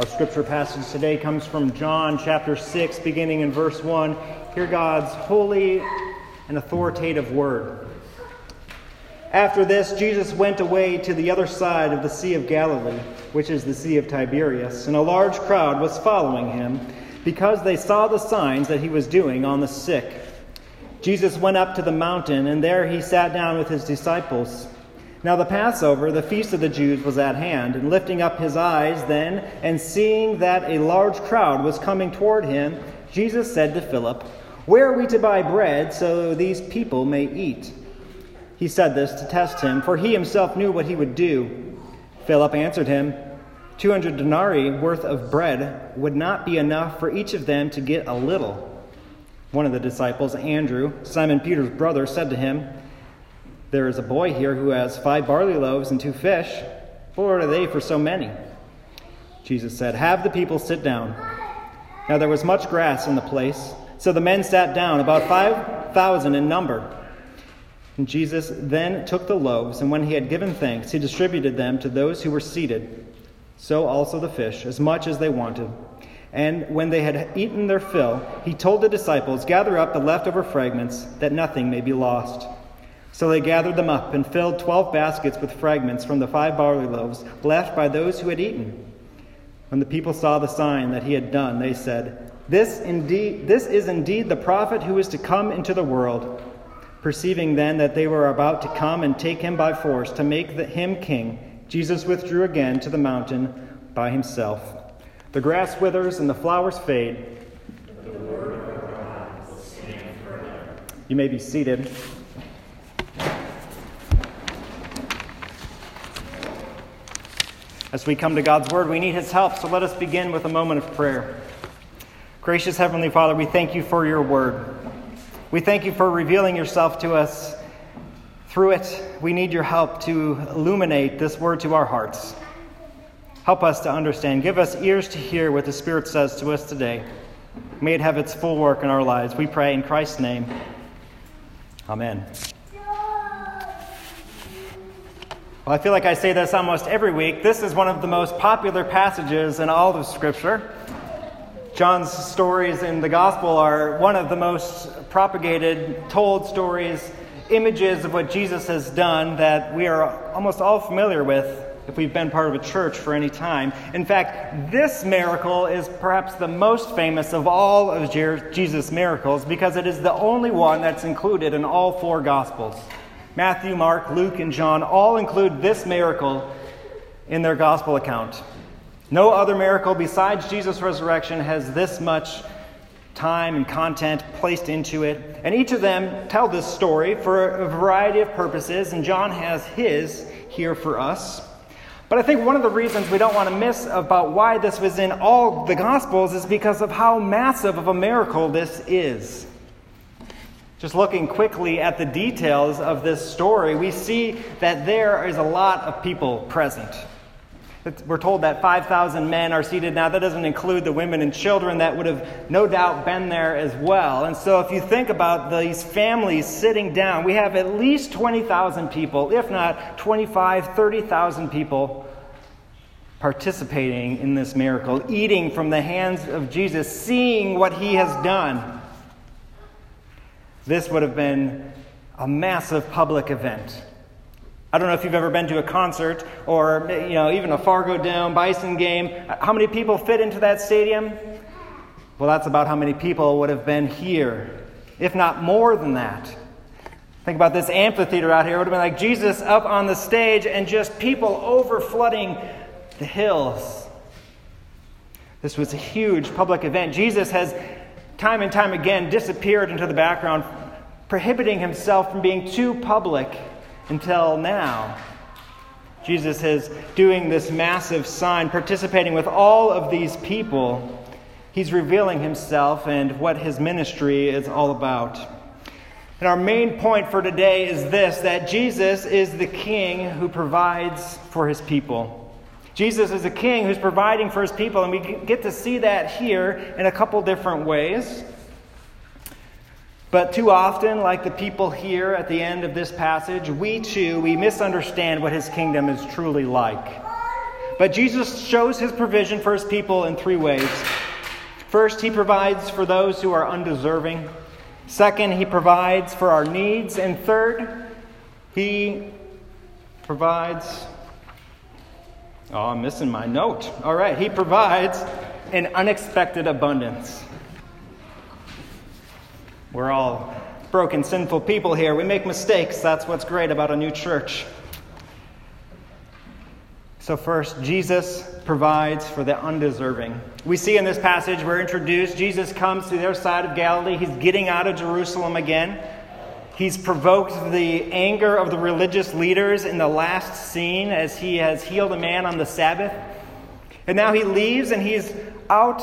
Our scripture passage today comes from John chapter 6, beginning in verse 1. Hear God's holy and authoritative word. After this, Jesus went away to the other side of the Sea of Galilee, which is the Sea of Tiberias, and a large crowd was following him because they saw the signs that he was doing on the sick. Jesus went up to the mountain, and there he sat down with his disciples. Now the Passover, the feast of the Jews, was at hand, and lifting up his eyes then, and seeing that a large crowd was coming toward him, Jesus said to Philip, Where are we to buy bread so these people may eat? He said this to test him, for he himself knew what he would do. Philip answered him, Two hundred denarii worth of bread would not be enough for each of them to get a little. One of the disciples, Andrew, Simon Peter's brother, said to him, there is a boy here who has five barley loaves and two fish. What are they for so many? Jesus said, Have the people sit down. Now there was much grass in the place, so the men sat down, about 5,000 in number. And Jesus then took the loaves, and when he had given thanks, he distributed them to those who were seated. So also the fish, as much as they wanted. And when they had eaten their fill, he told the disciples, Gather up the leftover fragments, that nothing may be lost. So they gathered them up and filled twelve baskets with fragments from the five barley loaves left by those who had eaten. When the people saw the sign that he had done, they said, This indeed this is indeed the prophet who is to come into the world. Perceiving then that they were about to come and take him by force to make him king, Jesus withdrew again to the mountain by himself. The grass withers and the flowers fade. The You may be seated. As we come to God's Word, we need His help, so let us begin with a moment of prayer. Gracious Heavenly Father, we thank you for your Word. We thank you for revealing yourself to us through it. We need your help to illuminate this Word to our hearts. Help us to understand. Give us ears to hear what the Spirit says to us today. May it have its full work in our lives. We pray in Christ's name. Amen. Well, I feel like I say this almost every week. This is one of the most popular passages in all of Scripture. John's stories in the Gospel are one of the most propagated, told stories, images of what Jesus has done that we are almost all familiar with if we've been part of a church for any time. In fact, this miracle is perhaps the most famous of all of Jesus' miracles because it is the only one that's included in all four Gospels. Matthew, Mark, Luke, and John all include this miracle in their gospel account. No other miracle besides Jesus' resurrection has this much time and content placed into it. And each of them tell this story for a variety of purposes, and John has his here for us. But I think one of the reasons we don't want to miss about why this was in all the Gospels is because of how massive of a miracle this is. Just looking quickly at the details of this story, we see that there is a lot of people present. We're told that 5,000 men are seated now. That doesn't include the women and children that would have no doubt been there as well. And so, if you think about these families sitting down, we have at least 20,000 people, if not 25, 30,000 people participating in this miracle, eating from the hands of Jesus, seeing what he has done. This would have been a massive public event. I don't know if you've ever been to a concert or you know even a Fargo Dome Bison game. How many people fit into that stadium? Well, that's about how many people would have been here, if not more than that. Think about this amphitheater out here. It would have been like Jesus up on the stage and just people over flooding the hills. This was a huge public event. Jesus has time and time again disappeared into the background, prohibiting himself from being too public until now. Jesus is doing this massive sign, participating with all of these people. He's revealing himself and what his ministry is all about. And our main point for today is this that Jesus is the king who provides for his people. Jesus is a king who's providing for his people, and we get to see that here in a couple different ways. But too often, like the people here at the end of this passage, we too, we misunderstand what his kingdom is truly like. But Jesus shows his provision for his people in three ways. First, he provides for those who are undeserving. Second, he provides for our needs. And third, he provides. Oh, I'm missing my note. All right, he provides an unexpected abundance. We're all broken, sinful people here. We make mistakes. That's what's great about a new church. So, first, Jesus provides for the undeserving. We see in this passage, we're introduced, Jesus comes to their side of Galilee. He's getting out of Jerusalem again. He's provoked the anger of the religious leaders in the last scene as he has healed a man on the Sabbath. And now he leaves and he's out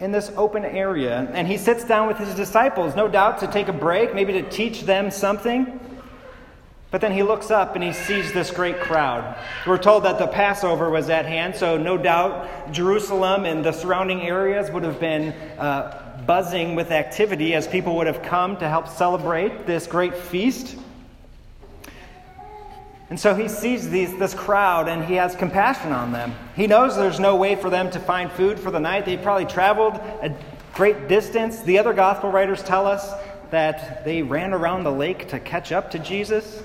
in this open area. And he sits down with his disciples, no doubt to take a break, maybe to teach them something. But then he looks up and he sees this great crowd. We're told that the Passover was at hand, so no doubt Jerusalem and the surrounding areas would have been uh, buzzing with activity as people would have come to help celebrate this great feast. And so he sees these, this crowd and he has compassion on them. He knows there's no way for them to find food for the night. They probably traveled a great distance. The other gospel writers tell us that they ran around the lake to catch up to Jesus.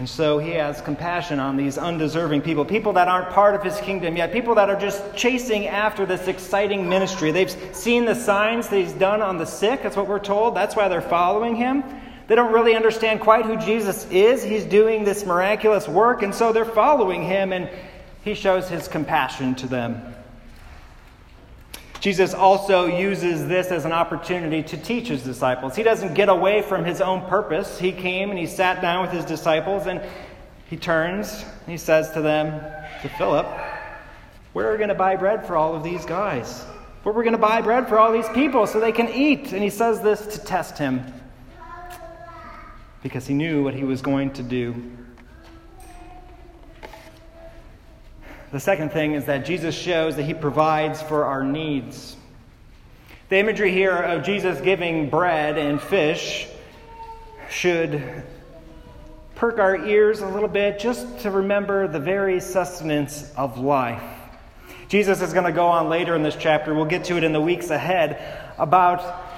And so he has compassion on these undeserving people, people that aren't part of his kingdom yet, people that are just chasing after this exciting ministry. They've seen the signs that he's done on the sick, that's what we're told. That's why they're following him. They don't really understand quite who Jesus is. He's doing this miraculous work, and so they're following him, and he shows his compassion to them. Jesus also uses this as an opportunity to teach his disciples. He doesn't get away from his own purpose. He came and he sat down with his disciples, and he turns and he says to them, to Philip, Where are we going to buy bread for all of these guys? Where are we going to buy bread for all these people so they can eat? And he says this to test him because he knew what he was going to do. The second thing is that Jesus shows that he provides for our needs. The imagery here of Jesus giving bread and fish should perk our ears a little bit just to remember the very sustenance of life. Jesus is going to go on later in this chapter, we'll get to it in the weeks ahead, about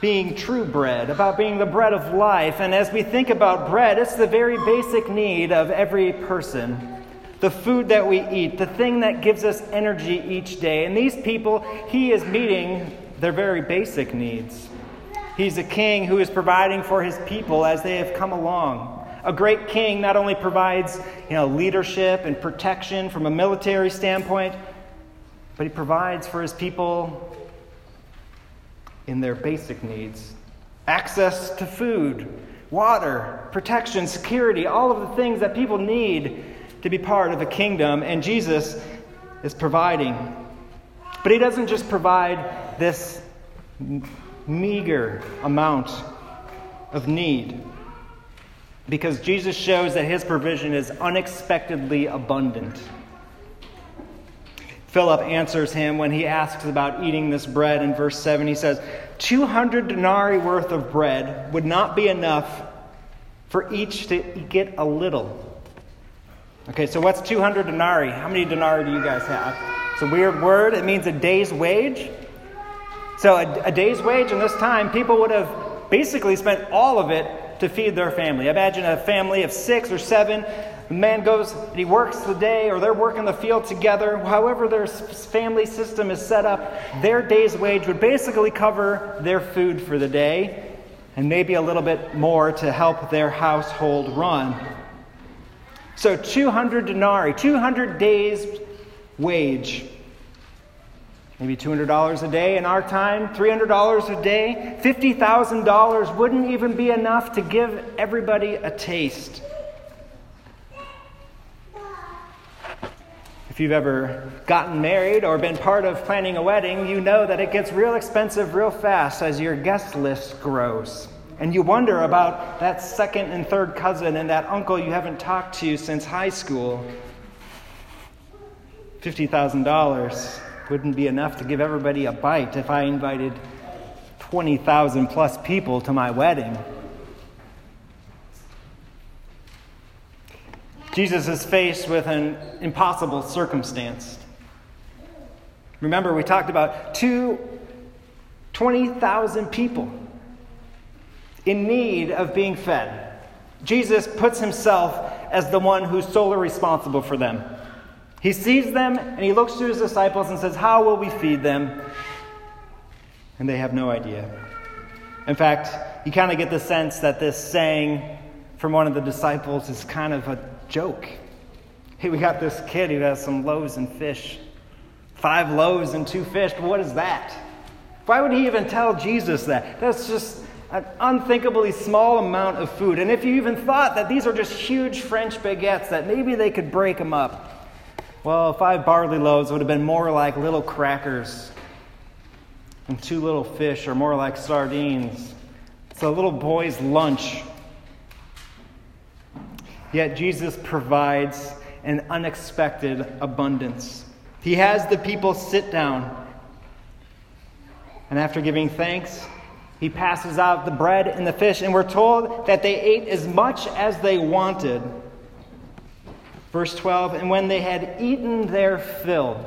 being true bread, about being the bread of life. And as we think about bread, it's the very basic need of every person. The food that we eat, the thing that gives us energy each day. And these people, he is meeting their very basic needs. He's a king who is providing for his people as they have come along. A great king not only provides you know, leadership and protection from a military standpoint, but he provides for his people in their basic needs access to food, water, protection, security, all of the things that people need to be part of a kingdom, and Jesus is providing. But he doesn't just provide this meager amount of need, because Jesus shows that his provision is unexpectedly abundant. Philip answers him when he asks about eating this bread in verse 7. He says, 200 denarii worth of bread would not be enough for each to get a little. Okay, so what's 200 denarii? How many denarii do you guys have? It's a weird word. It means a day's wage. So, a, a day's wage in this time, people would have basically spent all of it to feed their family. Imagine a family of six or seven the man goes and he works the day, or they're working the field together. However, their family system is set up, their day's wage would basically cover their food for the day and maybe a little bit more to help their household run. So, 200 denarii, 200 days' wage. Maybe $200 a day in our time, $300 a day, $50,000 wouldn't even be enough to give everybody a taste. If you've ever gotten married or been part of planning a wedding, you know that it gets real expensive real fast as your guest list grows. And you wonder about that second and third cousin and that uncle you haven't talked to since high school. $50,000 wouldn't be enough to give everybody a bite if I invited 20,000 plus people to my wedding. Jesus is faced with an impossible circumstance. Remember, we talked about two 20,000 people in need of being fed. Jesus puts himself as the one who's solely responsible for them. He sees them and he looks to his disciples and says, How will we feed them? And they have no idea. In fact, you kind of get the sense that this saying from one of the disciples is kind of a joke. Hey, we got this kid who has some loaves and fish. Five loaves and two fish. What is that? Why would he even tell Jesus that? That's just an unthinkably small amount of food. And if you even thought that these are just huge French baguettes, that maybe they could break them up, well, five barley loaves would have been more like little crackers, and two little fish are more like sardines. It's a little boy's lunch. Yet Jesus provides an unexpected abundance. He has the people sit down, and after giving thanks, he passes out the bread and the fish, and we're told that they ate as much as they wanted. Verse 12, and when they had eaten their fill.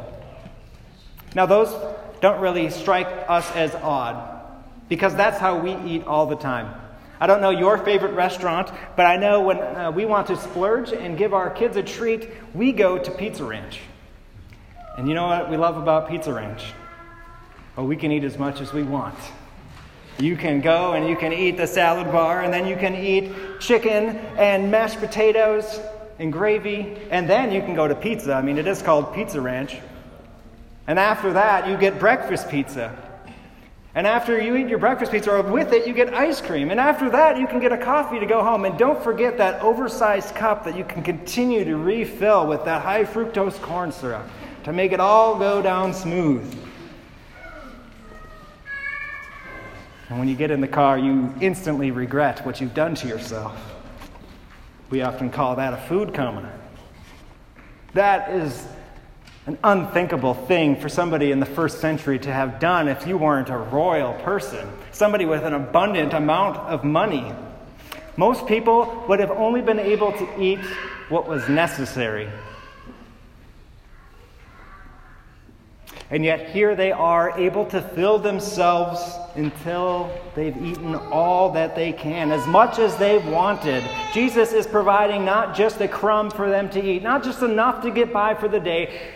Now, those don't really strike us as odd, because that's how we eat all the time. I don't know your favorite restaurant, but I know when uh, we want to splurge and give our kids a treat, we go to Pizza Ranch. And you know what we love about Pizza Ranch? Well, we can eat as much as we want. You can go and you can eat the salad bar, and then you can eat chicken and mashed potatoes and gravy, and then you can go to pizza. I mean, it is called Pizza Ranch. And after that, you get breakfast pizza. And after you eat your breakfast pizza, or with it, you get ice cream. And after that, you can get a coffee to go home. And don't forget that oversized cup that you can continue to refill with that high fructose corn syrup to make it all go down smooth. And when you get in the car, you instantly regret what you've done to yourself. We often call that a food coma. That is an unthinkable thing for somebody in the first century to have done if you weren't a royal person, somebody with an abundant amount of money. Most people would have only been able to eat what was necessary And yet here they are able to fill themselves until they've eaten all that they can, as much as they've wanted. Jesus is providing not just a crumb for them to eat, not just enough to get by for the day,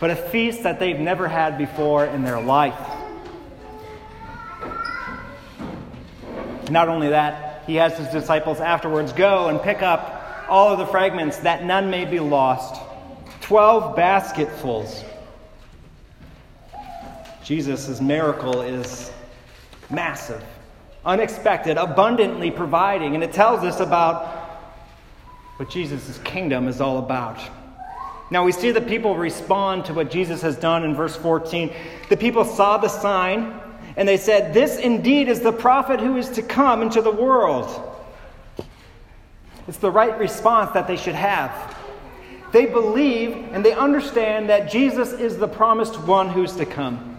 but a feast that they've never had before in their life. Not only that, he has his disciples afterwards go and pick up all of the fragments that none may be lost. Twelve basketfuls. Jesus' miracle is massive, unexpected, abundantly providing, and it tells us about what Jesus' kingdom is all about. Now we see the people respond to what Jesus has done in verse 14. The people saw the sign and they said, This indeed is the prophet who is to come into the world. It's the right response that they should have. They believe and they understand that Jesus is the promised one who's to come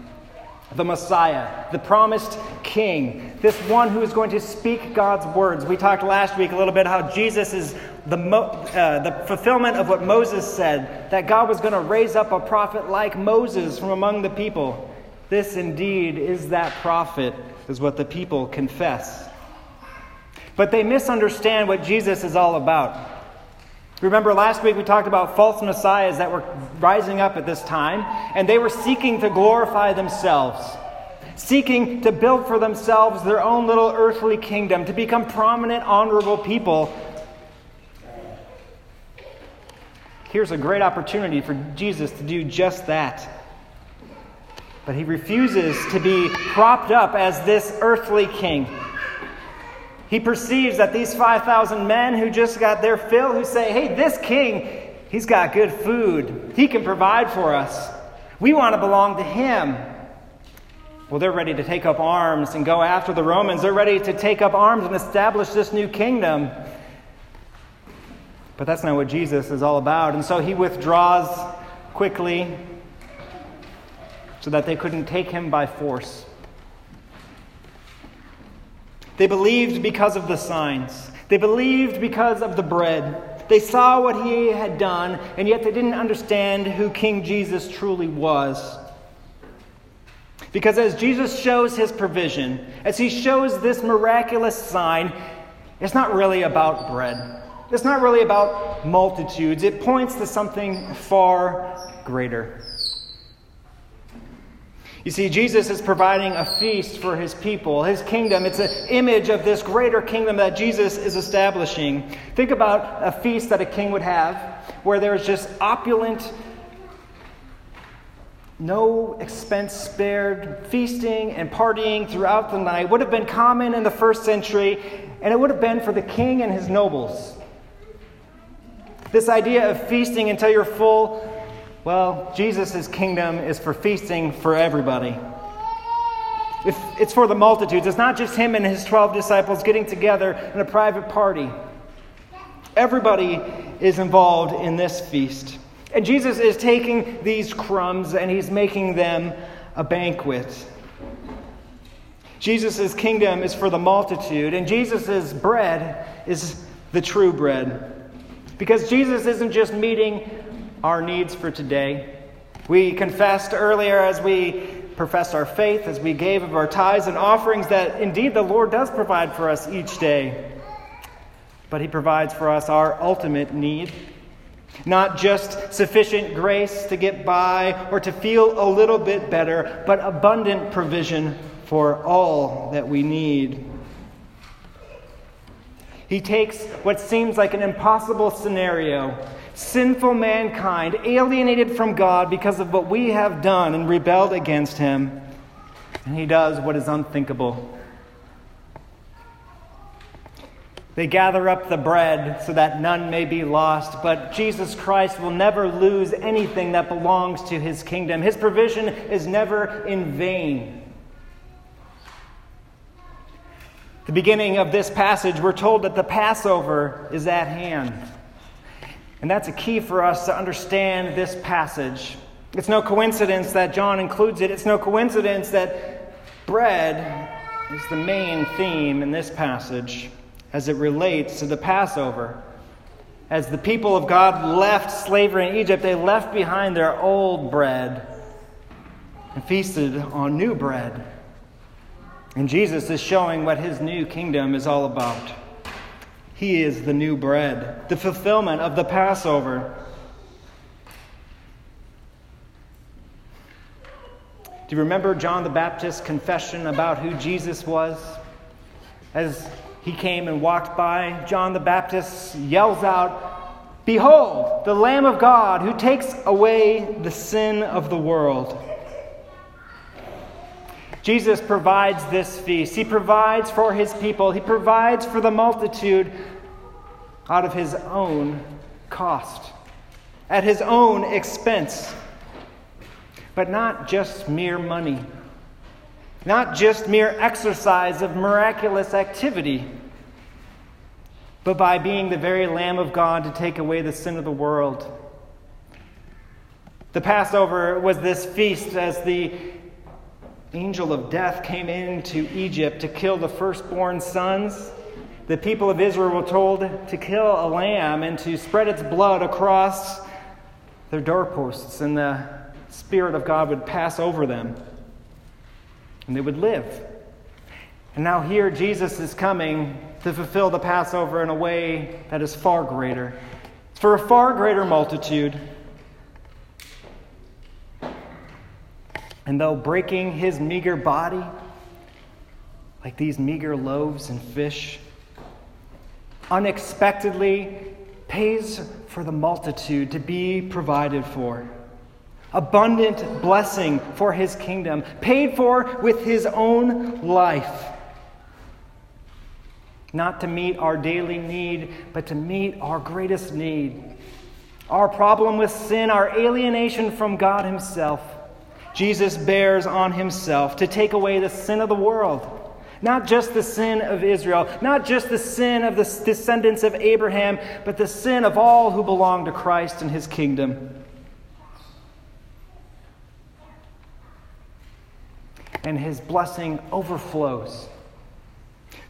the Messiah, the promised King, this one who is going to speak God's words. We talked last week a little bit how Jesus is the, uh, the fulfillment of what Moses said, that God was going to raise up a prophet like Moses from among the people. This indeed is that prophet, is what the people confess. But they misunderstand what Jesus is all about. Remember, last week we talked about false messiahs that were rising up at this time, and they were seeking to glorify themselves, seeking to build for themselves their own little earthly kingdom, to become prominent, honorable people. Here's a great opportunity for Jesus to do just that. But he refuses to be propped up as this earthly king. He perceives that these 5,000 men who just got their fill, who say, hey, this king, he's got good food. He can provide for us. We want to belong to him. Well, they're ready to take up arms and go after the Romans. They're ready to take up arms and establish this new kingdom. But that's not what Jesus is all about. And so he withdraws quickly so that they couldn't take him by force. They believed because of the signs. They believed because of the bread. They saw what he had done, and yet they didn't understand who King Jesus truly was. Because as Jesus shows his provision, as he shows this miraculous sign, it's not really about bread. It's not really about multitudes. It points to something far greater. You see, Jesus is providing a feast for his people, his kingdom. It's an image of this greater kingdom that Jesus is establishing. Think about a feast that a king would have where there's just opulent, no expense spared feasting and partying throughout the night. Would have been common in the first century, and it would have been for the king and his nobles. This idea of feasting until you're full well, Jesus' kingdom is for feasting for everybody. If it's for the multitudes. It's not just him and his 12 disciples getting together in a private party. Everybody is involved in this feast. And Jesus is taking these crumbs and he's making them a banquet. Jesus' kingdom is for the multitude, and Jesus' bread is the true bread. Because Jesus isn't just meeting our needs for today. We confessed earlier as we professed our faith, as we gave of our tithes and offerings, that indeed the Lord does provide for us each day. But He provides for us our ultimate need. Not just sufficient grace to get by or to feel a little bit better, but abundant provision for all that we need. He takes what seems like an impossible scenario sinful mankind, alienated from God because of what we have done and rebelled against Him. And He does what is unthinkable. They gather up the bread so that none may be lost, but Jesus Christ will never lose anything that belongs to His kingdom. His provision is never in vain. The beginning of this passage, we're told that the Passover is at hand. And that's a key for us to understand this passage. It's no coincidence that John includes it. It's no coincidence that bread is the main theme in this passage as it relates to the Passover. As the people of God left slavery in Egypt, they left behind their old bread and feasted on new bread. And Jesus is showing what his new kingdom is all about. He is the new bread, the fulfillment of the Passover. Do you remember John the Baptist's confession about who Jesus was? As he came and walked by, John the Baptist yells out, Behold, the Lamb of God who takes away the sin of the world. Jesus provides this feast. He provides for his people. He provides for the multitude out of his own cost, at his own expense. But not just mere money, not just mere exercise of miraculous activity, but by being the very Lamb of God to take away the sin of the world. The Passover was this feast as the angel of death came into Egypt to kill the firstborn sons the people of Israel were told to kill a lamb and to spread its blood across their doorposts, and the Spirit of God would pass over them, and they would live. And now, here, Jesus is coming to fulfill the Passover in a way that is far greater, for a far greater multitude. And though breaking his meager body, like these meager loaves and fish, unexpectedly pays for the multitude to be provided for. Abundant blessing for his kingdom, paid for with his own life. Not to meet our daily need, but to meet our greatest need. Our problem with sin, our alienation from God Himself. Jesus bears on Himself to take away the sin of the world not just the sin of Israel, not just the sin of the descendants of Abraham, but the sin of all who belong to Christ and his kingdom. And his blessing overflows.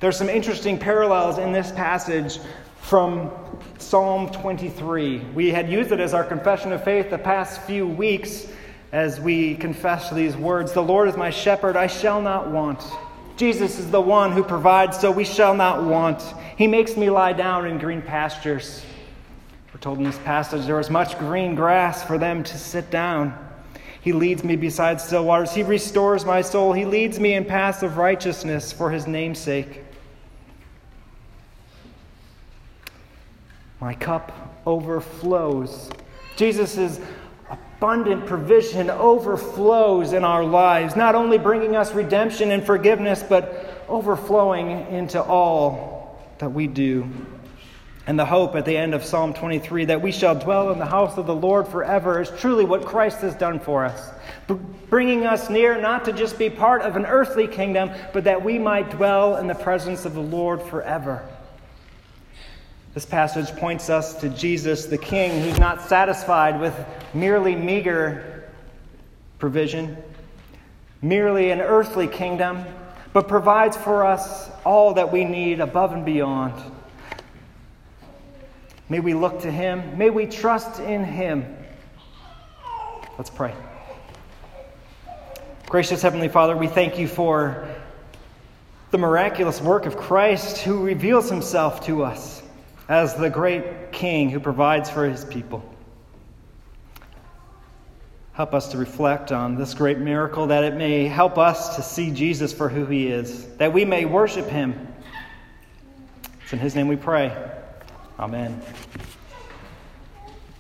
There's some interesting parallels in this passage from Psalm 23. We had used it as our confession of faith the past few weeks as we confess these words The Lord is my shepherd, I shall not want. Jesus is the one who provides, so we shall not want. He makes me lie down in green pastures. We're told in this passage there is much green grass for them to sit down. He leads me beside still waters. He restores my soul. He leads me in paths of righteousness for his name's sake. My cup overflows. Jesus' abundant provision overflows in our lives, not only bringing us redemption and forgiveness, but overflowing into all that we do and the hope at the end of Psalm 23 that we shall dwell in the house of the Lord forever is truly what Christ has done for us, bringing us near not to just be part of an earthly kingdom, but that we might dwell in the presence of the Lord forever. This passage points us to Jesus, the King, who's not satisfied with merely meager provision, merely an earthly kingdom, but provides for us all that we need above and beyond. May we look to Him. May we trust in Him. Let's pray. Gracious Heavenly Father, we thank you for the miraculous work of Christ who reveals Himself to us as the great King who provides for His people. Help us to reflect on this great miracle, that it may help us to see Jesus for who He is, that we may worship Him. It's in His name we pray. Amen.